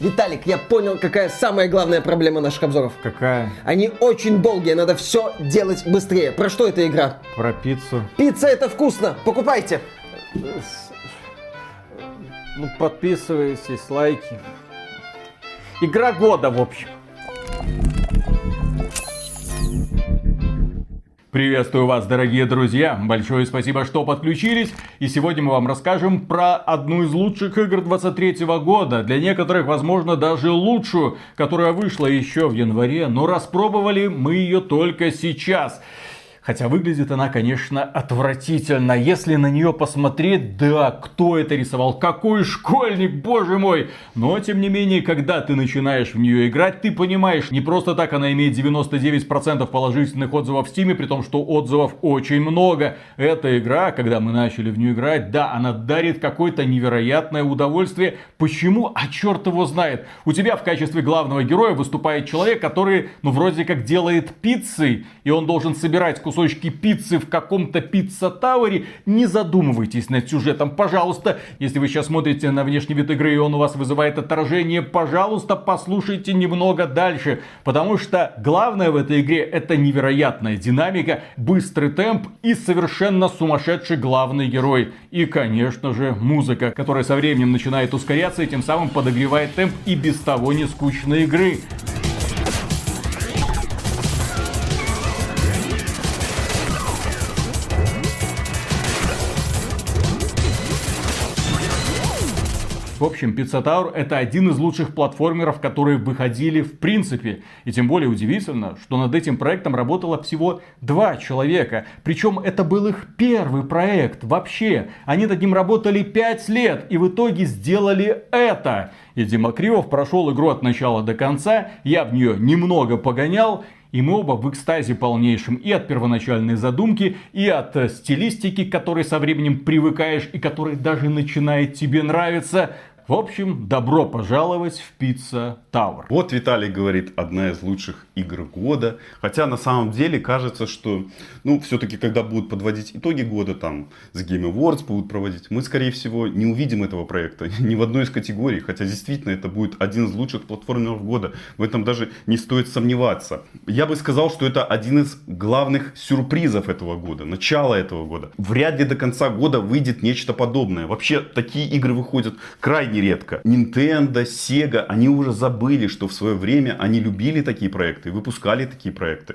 Виталик, я понял, какая самая главная проблема наших обзоров. Какая? Они очень долгие, надо все делать быстрее. Про что эта игра? Про пиццу. Пицца это вкусно, покупайте. Ну, подписывайтесь, лайки. Игра года, в общем. Приветствую вас, дорогие друзья! Большое спасибо, что подключились. И сегодня мы вам расскажем про одну из лучших игр 23 года. Для некоторых, возможно, даже лучшую, которая вышла еще в январе. Но распробовали мы ее только сейчас. Хотя выглядит она, конечно, отвратительно. Если на нее посмотреть, да, кто это рисовал, какой школьник, боже мой. Но, тем не менее, когда ты начинаешь в нее играть, ты понимаешь, не просто так она имеет 99% положительных отзывов в Steam, при том, что отзывов очень много. Эта игра, когда мы начали в нее играть, да, она дарит какое-то невероятное удовольствие. Почему? А черт его знает. У тебя в качестве главного героя выступает человек, который, ну, вроде как делает пиццы, и он должен собирать кусочки кусочки пиццы в каком-то пицца-тауэре, не задумывайтесь над сюжетом, пожалуйста. Если вы сейчас смотрите на внешний вид игры и он у вас вызывает отторжение, пожалуйста, послушайте немного дальше. Потому что главное в этой игре это невероятная динамика, быстрый темп и совершенно сумасшедший главный герой. И, конечно же, музыка, которая со временем начинает ускоряться и тем самым подогревает темп и без того не скучной игры. В общем, Pizza Tower это один из лучших платформеров, которые выходили в принципе. И тем более удивительно, что над этим проектом работало всего два человека. Причем это был их первый проект вообще. Они над ним работали пять лет и в итоге сделали это. И Дима Кривов прошел игру от начала до конца. Я в нее немного погонял. И мы оба в экстазе полнейшем и от первоначальной задумки, и от стилистики, к которой со временем привыкаешь и которая даже начинает тебе нравиться. В общем, добро пожаловать в Pizza Tower. Вот Виталий говорит, одна из лучших игр года. Хотя на самом деле кажется, что, ну, все-таки, когда будут подводить итоги года, там, с Game Awards будут проводить, мы, скорее всего, не увидим этого проекта ни в одной из категорий. Хотя, действительно, это будет один из лучших платформеров года. В этом даже не стоит сомневаться. Я бы сказал, что это один из главных сюрпризов этого года, начала этого года. Вряд ли до конца года выйдет нечто подобное. Вообще, такие игры выходят крайне крайне редко. Nintendo, Sega, они уже забыли, что в свое время они любили такие проекты, выпускали такие проекты.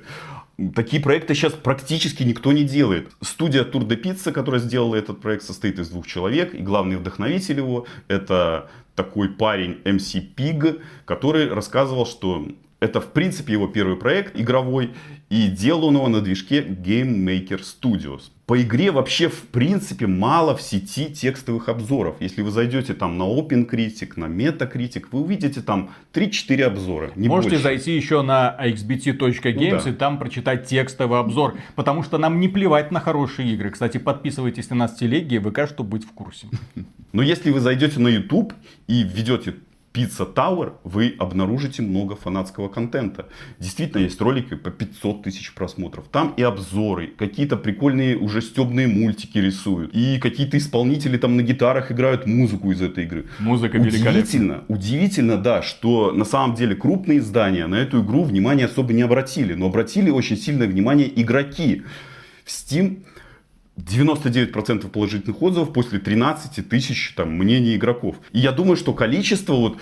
Такие проекты сейчас практически никто не делает. Студия Tour de Pizza, которая сделала этот проект, состоит из двух человек. И главный вдохновитель его это такой парень MC Pig, который рассказывал, что это, в принципе, его первый проект игровой, и делал он его на движке Game Maker Studios. По игре вообще, в принципе, мало в сети текстовых обзоров. Если вы зайдете там на OpenCritic, на Metacritic, вы увидите там 3-4 обзора. Не Можете больше. зайти еще на xbt.games ну, да. и там прочитать текстовый обзор. Потому что нам не плевать на хорошие игры. Кстати, подписывайтесь на нас в телеге и ВК, чтобы быть в курсе. Но если вы зайдете на YouTube и введете Pizza Tower вы обнаружите много фанатского контента. Действительно, есть ролики по 500 тысяч просмотров. Там и обзоры, какие-то прикольные уже стебные мультики рисуют. И какие-то исполнители там на гитарах играют музыку из этой игры. Музыка Удивительно, удивительно, да, что на самом деле крупные издания на эту игру внимание особо не обратили. Но обратили очень сильное внимание игроки. В Steam 99% положительных отзывов после 13 тысяч там, мнений игроков. И я думаю, что количество вот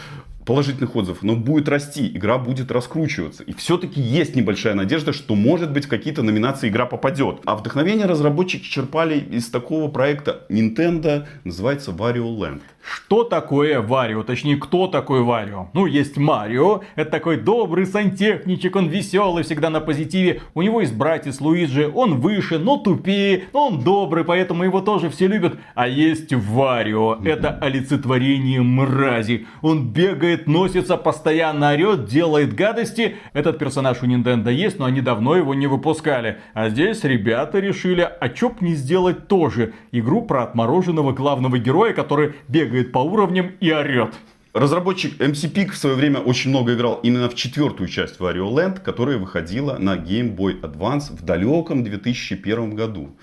положительных отзывов, но будет расти, игра будет раскручиваться. И все-таки есть небольшая надежда, что может быть в какие-то номинации игра попадет. А вдохновение разработчики черпали из такого проекта Nintendo, называется Wario Land. Что такое Варио? Точнее, кто такой Варио? Ну, есть Марио. Это такой добрый сантехничек, он веселый, всегда на позитиве. У него есть братец Луиджи, он выше, но тупее, но он добрый, поэтому его тоже все любят. А есть Варио. Это олицетворение мрази. Он бегает, носится, постоянно орет, делает гадости. Этот персонаж у Nintendo есть, но они давно его не выпускали. А здесь ребята решили, а чё б не сделать тоже. Игру про отмороженного главного героя, который бегает по уровням и орет. Разработчик MC Peak в свое время очень много играл именно в четвертую часть Wario Land, которая выходила на Game Boy Advance в далеком 2001 году.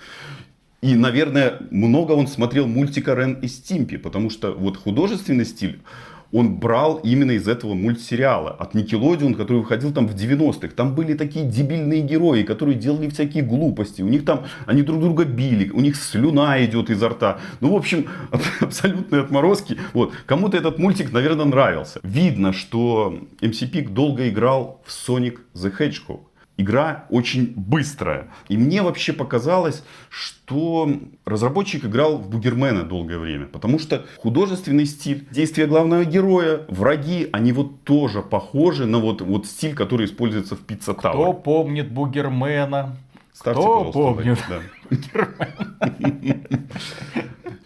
И, наверное, много он смотрел мультика Рен и Стимпи, потому что вот художественный стиль он брал именно из этого мультсериала. От Nickelodeon, который выходил там в 90-х. Там были такие дебильные герои, которые делали всякие глупости. У них там, они друг друга били, у них слюна идет изо рта. Ну, в общем, абсолютные отморозки. Вот. Кому-то этот мультик, наверное, нравился. Видно, что MC Pig долго играл в Sonic the Hedgehog игра очень быстрая. И мне вообще показалось, что разработчик играл в Бугермена долгое время. Потому что художественный стиль, действия главного героя, враги, они вот тоже похожи на вот, вот стиль, который используется в Пицца Tower. Кто помнит Бугермена? Ставьте, Кто помнит? Да.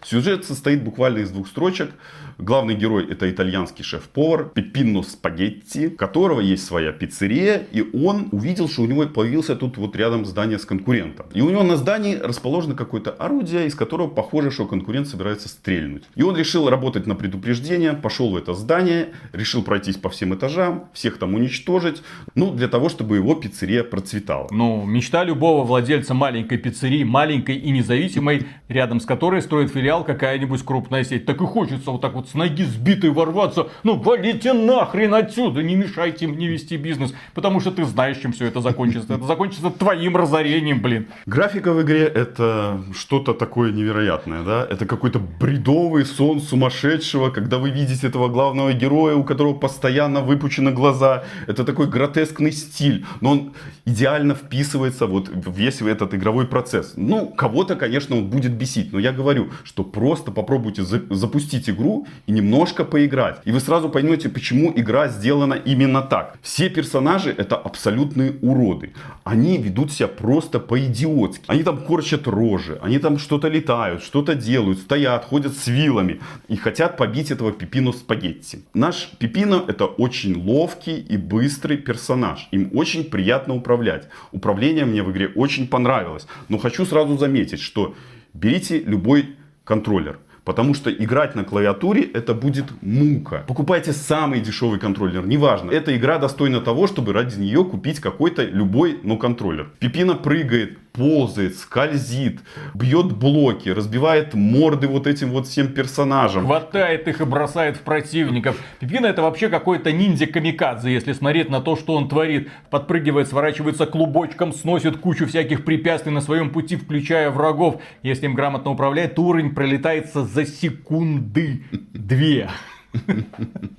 Сюжет состоит буквально из двух строчек. Главный герой это итальянский шеф-повар Пеппино Спагетти, у которого есть своя пиццерия, и он увидел, что у него появился тут вот рядом здание с конкурентом. И у него на здании расположено какое-то орудие, из которого похоже, что конкурент собирается стрельнуть. И он решил работать на предупреждение, пошел в это здание, решил пройтись по всем этажам, всех там уничтожить, ну, для того, чтобы его пиццерия процветала. Ну, мечта любого владельца маленькой пиццерии, маленькой и независимой, рядом с которой строит филиал какая-нибудь крупная сеть. Так и хочется вот так вот с ноги сбитой ворваться. Ну, валите нахрен отсюда, не мешайте мне вести бизнес. Потому что ты знаешь, чем все это закончится. Это закончится твоим разорением, блин. Графика в игре это что-то такое невероятное, да? Это какой-то бредовый сон сумасшедшего, когда вы видите этого главного героя, у которого постоянно выпучены глаза. Это такой гротескный стиль, но он идеально вписывается вот в весь этот игровой процесс. Ну, кого-то, конечно, он будет бесить, но я говорю, что просто попробуйте за- запустить игру и немножко поиграть. И вы сразу поймете, почему игра сделана именно так. Все персонажи это абсолютные уроды. Они ведут себя просто по-идиотски. Они там корчат рожи, они там что-то летают, что-то делают, стоят, ходят с вилами и хотят побить этого Пипино Спагетти. Наш Пипино это очень ловкий и быстрый персонаж. Им очень приятно управлять. Управление мне в игре очень понравилось. Но хочу сразу заметить, что берите любой контроллер. Потому что играть на клавиатуре это будет мука. Покупайте самый дешевый контроллер, неважно. Эта игра достойна того, чтобы ради нее купить какой-то любой, но контроллер. Пипина прыгает, ползает, скользит, бьет блоки, разбивает морды вот этим вот всем персонажам. Хватает их и бросает в противников. Пипина это вообще какой-то ниндзя-камикадзе, если смотреть на то, что он творит. Подпрыгивает, сворачивается клубочком, сносит кучу всяких препятствий на своем пути, включая врагов. Если им грамотно управлять, уровень пролетается за секунды две.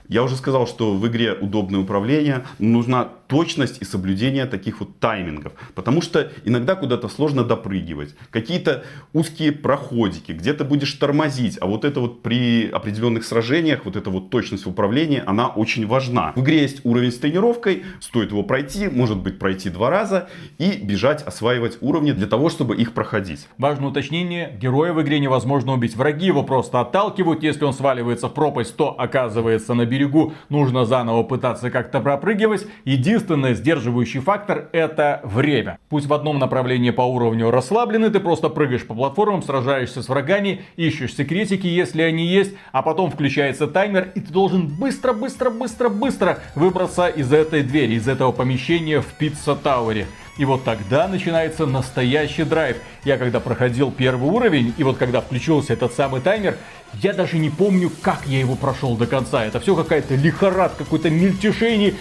Я уже сказал, что в игре удобное управление, нужна точность и соблюдение таких вот таймингов. Потому что иногда куда-то сложно допрыгивать. Какие-то узкие проходики, где-то будешь тормозить. А вот это вот при определенных сражениях, вот эта вот точность в управлении, она очень важна. В игре есть уровень с тренировкой, стоит его пройти, может быть пройти два раза и бежать, осваивать уровни для того, чтобы их проходить. Важное уточнение, героя в игре невозможно убить. Враги его просто отталкивают, если он сваливается в пропасть, то оказывается на берегу, нужно заново пытаться как-то пропрыгивать. Единственное сдерживающий фактор это время. Пусть в одном направлении по уровню расслаблены, ты просто прыгаешь по платформам, сражаешься с врагами, ищешь секретики, если они есть, а потом включается таймер, и ты должен быстро, быстро, быстро, быстро выбраться из этой двери, из этого помещения в Пицца Тауэре. И вот тогда начинается настоящий драйв. Я когда проходил первый уровень, и вот когда включился этот самый таймер, я даже не помню, как я его прошел до конца. Это все какая-то лихорадка, какое-то мельтешение.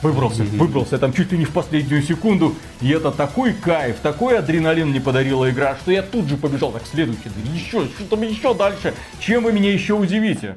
Выбрался, выбрался там чуть ли не в последнюю секунду. И это такой кайф, такой адреналин мне подарила игра, что я тут же побежал. Так, следующий, еще, что там еще дальше? Чем вы меня еще удивите?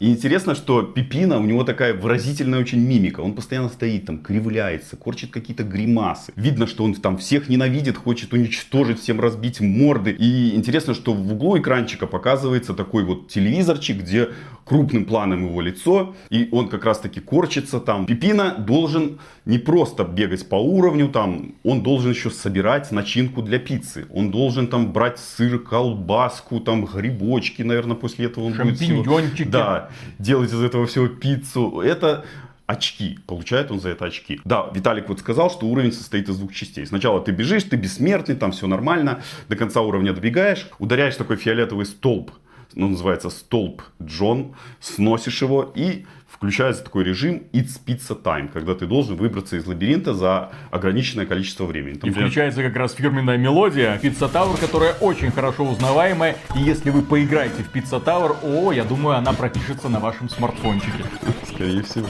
И интересно, что Пипина, у него такая выразительная очень мимика. Он постоянно стоит там, кривляется, корчит какие-то гримасы. Видно, что он там всех ненавидит, хочет уничтожить, всем разбить морды. И интересно, что в углу экранчика показывается такой вот телевизорчик, где крупным планом его лицо. И он как раз таки корчится там. Пипина должен не просто бегать по уровню там, он должен еще собирать начинку для пиццы. Он должен там брать сыр, колбаску, там грибочки, наверное, после этого он будет всего-. Да, делать из этого всего пиццу. Это очки. Получает он за это очки. Да, Виталик вот сказал, что уровень состоит из двух частей. Сначала ты бежишь, ты бессмертный, там все нормально. До конца уровня добегаешь, ударяешь такой фиолетовый столб. Ну, называется столб Джон, сносишь его и включается такой режим It's Pizza Time, когда ты должен выбраться из лабиринта за ограниченное количество времени. Там, и включается как раз фирменная мелодия Pizza Tower, которая очень хорошо узнаваемая. И если вы поиграете в Pizza Tower, о, я думаю, она пропишется на вашем смартфончике. Скорее всего.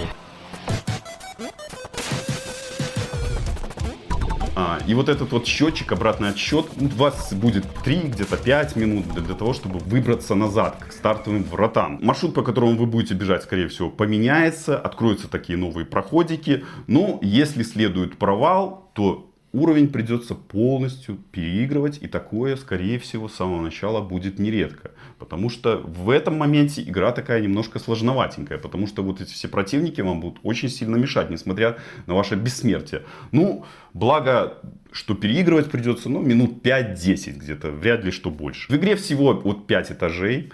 И вот этот вот счетчик, обратный отсчет, у вас будет 3, где-то 5 минут для, для того, чтобы выбраться назад к стартовым вратам. Маршрут, по которому вы будете бежать, скорее всего, поменяется, откроются такие новые проходики. Но если следует провал, то уровень придется полностью переигрывать, и такое, скорее всего, с самого начала будет нередко. Потому что в этом моменте игра такая немножко сложноватенькая, потому что вот эти все противники вам будут очень сильно мешать, несмотря на ваше бессмертие. Ну, благо, что переигрывать придется, ну, минут 5-10 где-то, вряд ли что больше. В игре всего вот 5 этажей.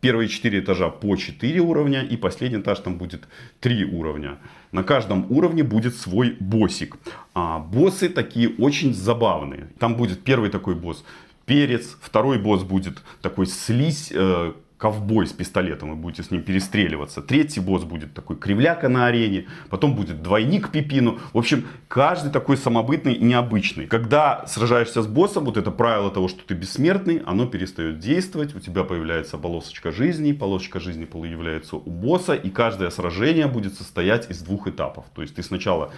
Первые 4 этажа по 4 уровня, и последний этаж там будет 3 уровня. На каждом уровне будет свой боссик. А боссы такие очень забавные. Там будет первый такой босс перец, второй босс будет такой слизь, э, ковбой с пистолетом, вы будете с ним перестреливаться. Третий босс будет такой кривляка на арене, потом будет двойник Пипину. В общем, каждый такой самобытный и необычный. Когда сражаешься с боссом, вот это правило того, что ты бессмертный, оно перестает действовать, у тебя появляется полосочка жизни, полосочка жизни появляется у босса, и каждое сражение будет состоять из двух этапов. То есть ты сначала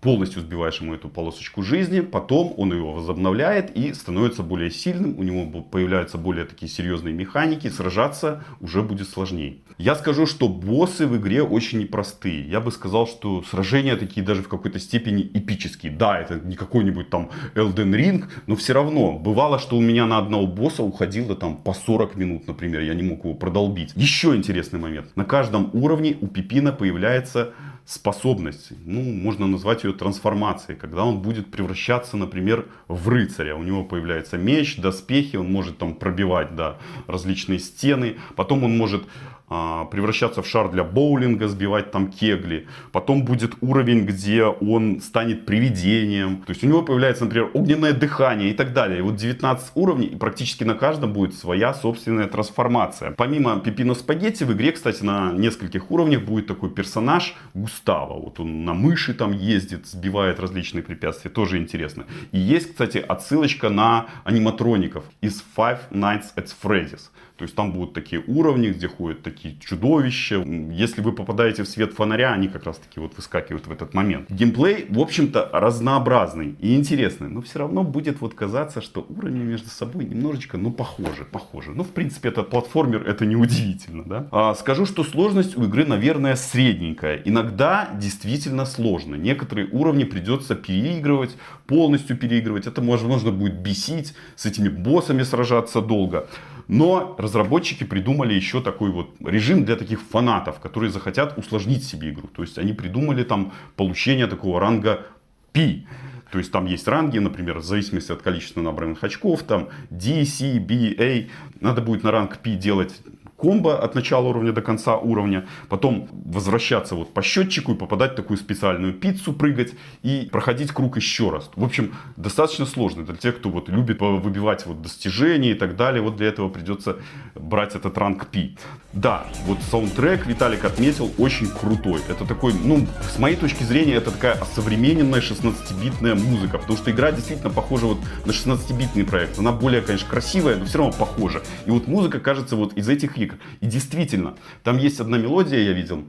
полностью сбиваешь ему эту полосочку жизни, потом он его возобновляет и становится более сильным, у него появляются более такие серьезные механики, сражаться уже будет сложнее. Я скажу, что боссы в игре очень непростые. Я бы сказал, что сражения такие даже в какой-то степени эпические. Да, это не какой-нибудь там Elden Ring, но все равно бывало, что у меня на одного босса уходило там по 40 минут, например, я не мог его продолбить. Еще интересный момент. На каждом уровне у Пипина появляется способность, ну, можно назвать ее трансформацией, когда он будет превращаться, например, в рыцаря. У него появляется меч, доспехи, он может там пробивать, да, различные стены. Потом он может превращаться в шар для боулинга, сбивать там кегли. Потом будет уровень, где он станет привидением. То есть у него появляется, например, огненное дыхание и так далее. И вот 19 уровней, и практически на каждом будет своя собственная трансформация. Помимо Пипино Спагетти, в игре, кстати, на нескольких уровнях будет такой персонаж Густава. Вот он на мыши там ездит, сбивает различные препятствия. Тоже интересно. И есть, кстати, отсылочка на аниматроников из Five Nights at Freddy's. То есть там будут такие уровни, где ходят такие чудовища. Если вы попадаете в свет фонаря, они как раз таки вот выскакивают в этот момент. Геймплей, в общем-то, разнообразный и интересный, но все равно будет вот казаться, что уровни между собой немножечко, ну, похожи, похожи. Ну, в принципе, этот платформер, это не удивительно, да. А, скажу, что сложность у игры, наверное, средненькая. Иногда действительно сложно. Некоторые уровни придется переигрывать, полностью переигрывать. Это, возможно, будет бесить, с этими боссами сражаться долго. Но разработчики придумали еще такой вот режим для таких фанатов, которые захотят усложнить себе игру. То есть они придумали там получение такого ранга P. То есть там есть ранги, например, в зависимости от количества набранных очков, там D, C, B, A. Надо будет на ранг P делать комбо от начала уровня до конца уровня, потом возвращаться вот по счетчику и попадать в такую специальную пиццу, прыгать и проходить круг еще раз. В общем, достаточно сложно для тех, кто вот любит выбивать вот достижения и так далее. Вот для этого придется брать этот ранг P. Да, вот саундтрек Виталик отметил очень крутой. Это такой, ну, с моей точки зрения, это такая современная 16-битная музыка, потому что игра действительно похожа вот на 16-битный проект. Она более, конечно, красивая, но все равно похожа. И вот музыка, кажется, вот из этих игр. И действительно, там есть одна мелодия, я видел,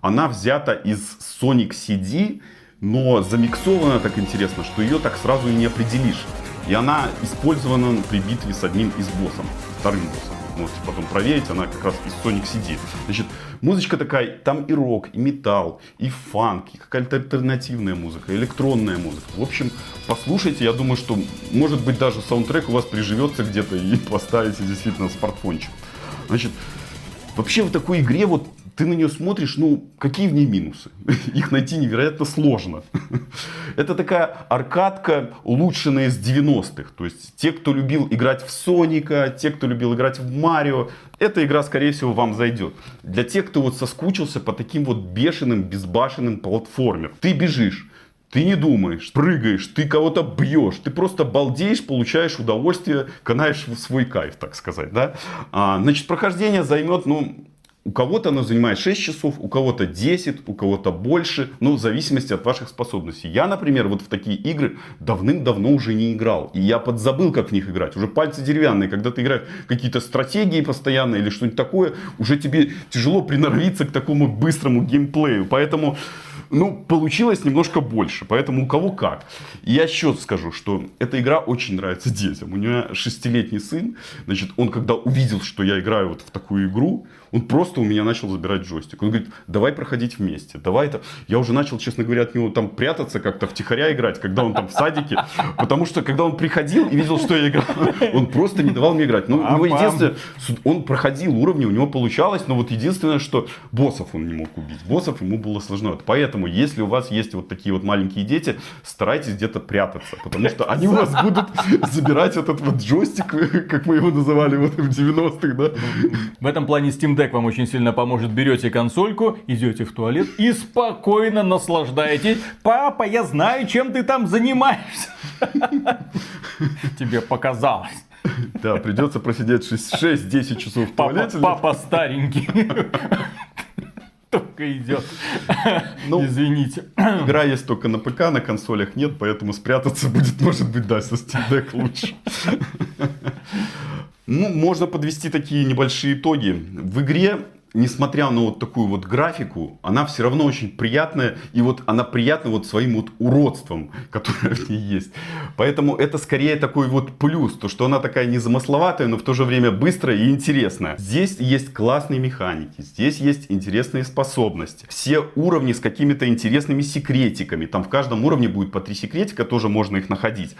она взята из Sonic CD, но замиксована так интересно, что ее так сразу и не определишь. И она использована при битве с одним из боссов, вторым боссом. Можете потом проверить, она как раз из Sonic CD. Значит, музычка такая, там и рок, и металл, и фанк, и какая-то альтернативная музыка, электронная музыка. В общем, послушайте, я думаю, что может быть даже саундтрек у вас приживется где-то и поставите действительно смартфончик. Значит, вообще в такой игре вот ты на нее смотришь, ну, какие в ней минусы? Их найти невероятно сложно. Это такая аркадка, улучшенная из 90-х. То есть, те, кто любил играть в Соника, те, кто любил играть в Марио, эта игра, скорее всего, вам зайдет. Для тех, кто вот соскучился по таким вот бешеным, безбашенным платформер. Ты бежишь, ты не думаешь, прыгаешь, ты кого-то бьешь, ты просто балдеешь, получаешь удовольствие, канаешь свой кайф, так сказать, да. А, значит, прохождение займет, ну, У кого-то оно занимает 6 часов, у кого-то 10, у кого-то больше, ну, в зависимости от ваших способностей. Я, например, вот в такие игры давным-давно уже не играл. И я подзабыл, как в них играть. Уже пальцы деревянные. Когда ты играешь какие-то стратегии постоянно или что-нибудь такое, уже тебе тяжело приноровиться к такому быстрому геймплею. Поэтому ну, получилось немножко больше, поэтому у кого как. Я еще скажу, что эта игра очень нравится детям. У меня шестилетний сын, значит, он когда увидел, что я играю вот в такую игру, он просто у меня начал забирать джойстик. Он говорит, давай проходить вместе, давай это. Я уже начал, честно говоря, от него там прятаться, как-то втихаря играть, когда он там в садике. Потому что, когда он приходил и видел, что я играл, он просто не давал мне играть. Ну, у него единственное, он проходил уровни, у него получалось, но вот единственное, что боссов он не мог убить. Боссов ему было сложно. Поэтому, если у вас есть вот такие вот маленькие дети, старайтесь где-то прятаться, потому что они у вас будут забирать этот вот джойстик, как мы его называли вот в 90-х, да. В этом плане Steam Deck Deck вам очень сильно поможет. Берете консольку, идете в туалет и спокойно наслаждаетесь. Папа, я знаю, чем ты там занимаешься. Тебе показалось. Да, придется просидеть 6-10 часов в туалете. Папа, папа старенький. Только идет. Ну, Извините. Игра есть только на ПК, на консолях нет, поэтому спрятаться будет, может быть, да, со Steam Deck лучше. Ну, можно подвести такие небольшие итоги. В игре несмотря на вот такую вот графику, она все равно очень приятная. И вот она приятна вот своим вот уродством, которое в ней есть. Поэтому это скорее такой вот плюс. То, что она такая незамысловатая, но в то же время быстрая и интересная. Здесь есть классные механики. Здесь есть интересные способности. Все уровни с какими-то интересными секретиками. Там в каждом уровне будет по три секретика, тоже можно их находить.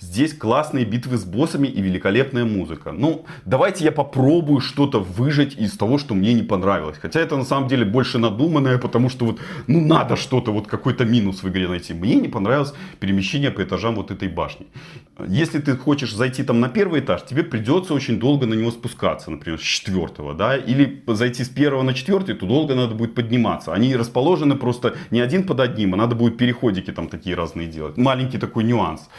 Здесь классные битвы с боссами и великолепная музыка. Ну, давайте я попробую что-то выжать из того, что мне не понравилось. Хотя это на самом деле больше надуманное, потому что вот, ну, надо что-то, вот какой-то минус в игре найти. Мне не понравилось перемещение по этажам вот этой башни. Если ты хочешь зайти там на первый этаж, тебе придется очень долго на него спускаться, например, с четвертого, да, или зайти с первого на четвертый, то долго надо будет подниматься. Они расположены просто не один под одним, а надо будет переходики там такие разные делать. Маленький такой нюанс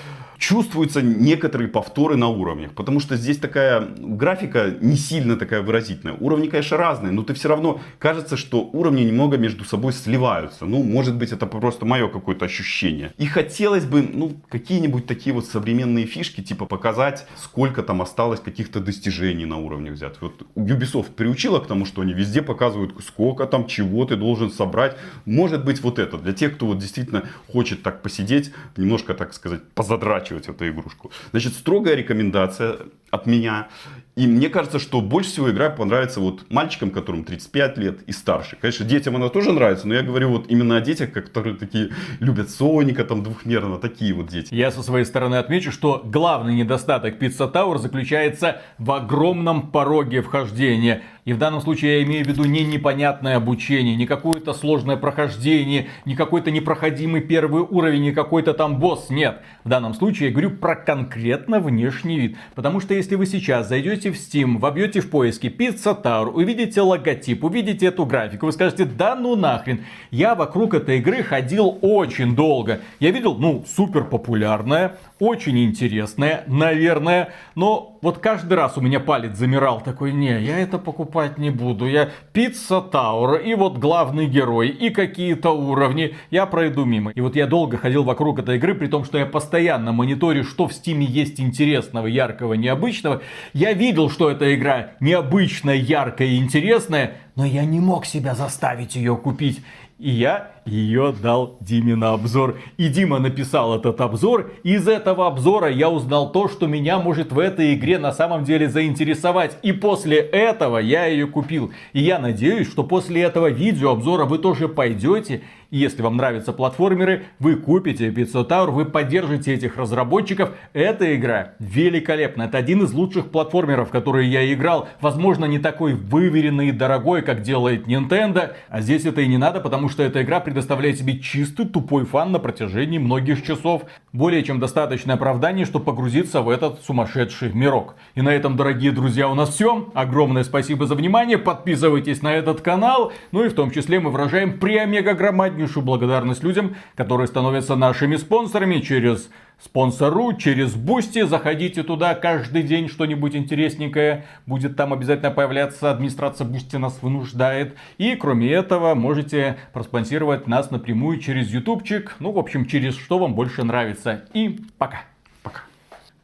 чувствуются некоторые повторы на уровнях, потому что здесь такая графика не сильно такая выразительная. Уровни, конечно, разные, но ты все равно кажется, что уровни немного между собой сливаются. Ну, может быть, это просто мое какое-то ощущение. И хотелось бы, ну, какие-нибудь такие вот современные фишки, типа показать, сколько там осталось каких-то достижений на уровнях взять. Вот Ubisoft приучила к тому, что они везде показывают, сколько там чего ты должен собрать. Может быть, вот это для тех, кто вот действительно хочет так посидеть, немножко, так сказать, позадрачивать прокачивать эту игрушку. Значит, строгая рекомендация от меня. И мне кажется, что больше всего игра понравится вот мальчикам, которым 35 лет и старше. Конечно, детям она тоже нравится, но я говорю вот именно о детях, которые такие любят Соника, там двухмерно, такие вот дети. Я со своей стороны отмечу, что главный недостаток Pizza Tower заключается в огромном пороге вхождения. И в данном случае я имею в виду не непонятное обучение, не какое-то сложное прохождение, не какой-то непроходимый первый уровень, не какой-то там босс. Нет. В данном случае я говорю про конкретно внешний вид. Потому что если вы сейчас зайдете в Steam, вобьете в поиске Pizza Tower, увидите логотип, увидите эту графику, вы скажете, да ну нахрен. Я вокруг этой игры ходил очень долго. Я видел, ну, супер популярная, очень интересная, наверное, но вот каждый раз у меня палец замирал такой, не, я это покупать не буду, я Pizza Tower, и вот главный герой, и какие-то уровни, я пройду мимо. И вот я долго ходил вокруг этой игры, при том, что я постоянно мониторю, что в Steam е есть интересного, яркого, необычного. Я видел, что эта игра необычная, яркая и интересная, но я не мог себя заставить ее купить. И я ее дал Диме на обзор. И Дима написал этот обзор. Из этого обзора я узнал то, что меня может в этой игре на самом деле заинтересовать. И после этого я ее купил. И я надеюсь, что после этого видео обзора вы тоже пойдете если вам нравятся платформеры, вы купите Pizza Tower, вы поддержите этих разработчиков. Эта игра великолепна. Это один из лучших платформеров, которые я играл. Возможно, не такой выверенный и дорогой, как делает Nintendo. А здесь это и не надо, потому что эта игра предоставляет себе чистый тупой фан на протяжении многих часов. Более чем достаточное оправдание, чтобы погрузиться в этот сумасшедший мирок. И на этом, дорогие друзья, у нас все. Огромное спасибо за внимание. Подписывайтесь на этот канал. Ну и в том числе мы выражаем преомега громаднейшую благодарность людям, которые становятся нашими спонсорами через спонсору через Boosty. Заходите туда каждый день, что-нибудь интересненькое будет там обязательно появляться. Администрация Boosty нас вынуждает. И кроме этого, можете проспонсировать нас напрямую через ютубчик. Ну, в общем, через что вам больше нравится. И пока. Пока.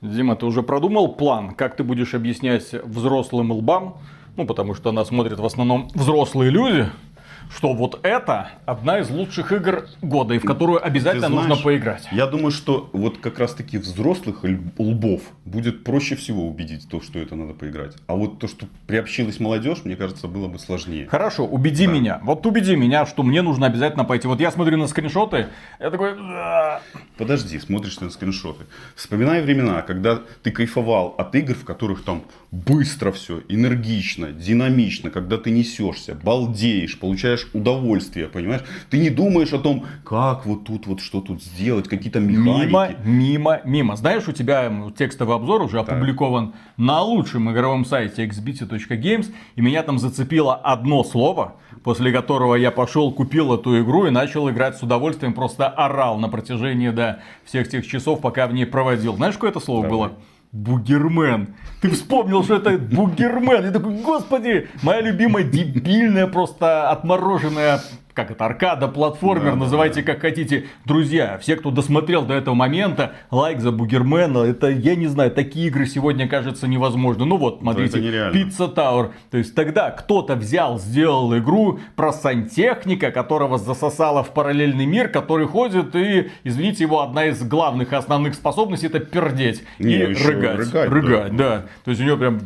Дима, ты уже продумал план, как ты будешь объяснять взрослым лбам, ну, потому что нас смотрят в основном взрослые люди, что вот это одна из лучших игр года, и в которую обязательно Ты знаешь, нужно поиграть. Я думаю, что вот как раз таки взрослых лбов будет проще всего убедить то, что это надо поиграть. А вот то, что приобщилась молодежь, мне кажется, было бы сложнее. Хорошо, убеди Да. меня. Вот убеди меня, что мне нужно обязательно пойти. Вот я смотрю на скриншоты, я такой... Подожди, смотришь на скриншоты. Вспоминай времена, когда ты кайфовал от игр, в которых там быстро все, энергично, динамично, когда ты несешься, балдеешь, получаешь удовольствие, понимаешь? Ты не думаешь о том, как вот тут вот что тут сделать, какие-то механики. Мимо, мимо, мимо. Знаешь, у тебя текстовый обзор уже опубликован на лучшем игровом сайте xbit.games, и меня там зацепило одно слово, после которого я пошел, купил эту игру и начал играть с удовольствием, просто орал на протяжении до всех тех часов, пока в ней проводил. Знаешь, какое это слово Давай. было? Бугермен. Ты вспомнил, что это Бугермен. Я такой, господи, моя любимая дебильная, просто отмороженная как это, аркада, платформер, Да, да, называйте да. как хотите. Друзья, все, кто досмотрел до этого момента, лайк за Бугермена, это, я не знаю, такие игры сегодня кажется невозможно. Ну вот, смотрите. Pizza Tower. То есть тогда кто-то взял, сделал игру про сантехника, которого засосало в параллельный мир, который ходит и, извините, его одна из главных основных способностей это пердеть Не, и рыгать. рыгать, Рыгать, да. да. То есть у него прям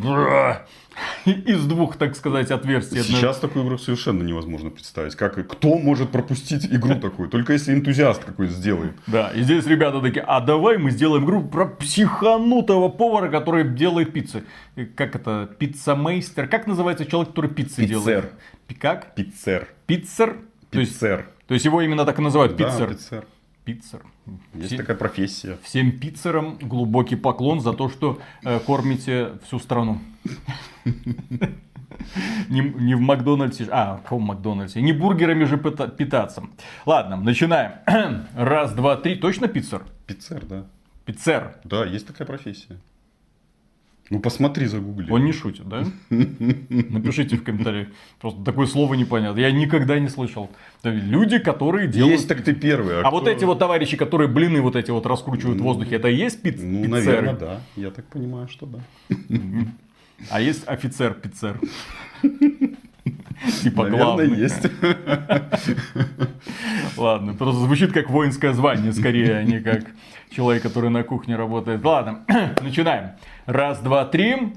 из двух, так сказать, отверстий. Сейчас такую игру совершенно невозможно представить. Как, кто может пропустить игру такую? Только если энтузиаст какой сделает. Да, и здесь ребята такие, а давай мы сделаем игру про психанутого повара, который делает пиццы. Как это? Пиццамейстер? Как называется человек, который пиццы Пиццер. делает? Как? Пиццер. Пиццер? То есть, Пиццер. то есть его именно так и называют, Да, пиццер. пиццер. Пиццер. Есть Все- такая профессия. Всем пиццерам глубокий поклон за то, что э, кормите всю страну. Не, не в Макдональдсе, а, в каком Макдональдсе? Не бургерами же пита- питаться. Ладно, начинаем. Раз, два, три. Точно пиццер? Пиццер, да. Пиццер. Да, есть такая профессия. Ну посмотри, загугли. Он не шутит, да? Напишите в комментариях. Просто такое слово непонятно. Я никогда не слышал. Люди, которые делают... Есть так ты первый. А кто- вот эти вот товарищи, которые блины вот эти вот раскручивают в воздухе, это и есть пиц... Ну, пиццеры? наверное, да. Я так понимаю, что да. А есть офицер-пиццер. Типа главный. есть. Ладно, просто звучит как воинское звание скорее, а не как человек, который на кухне работает. Ладно, начинаем. Раз, два, три.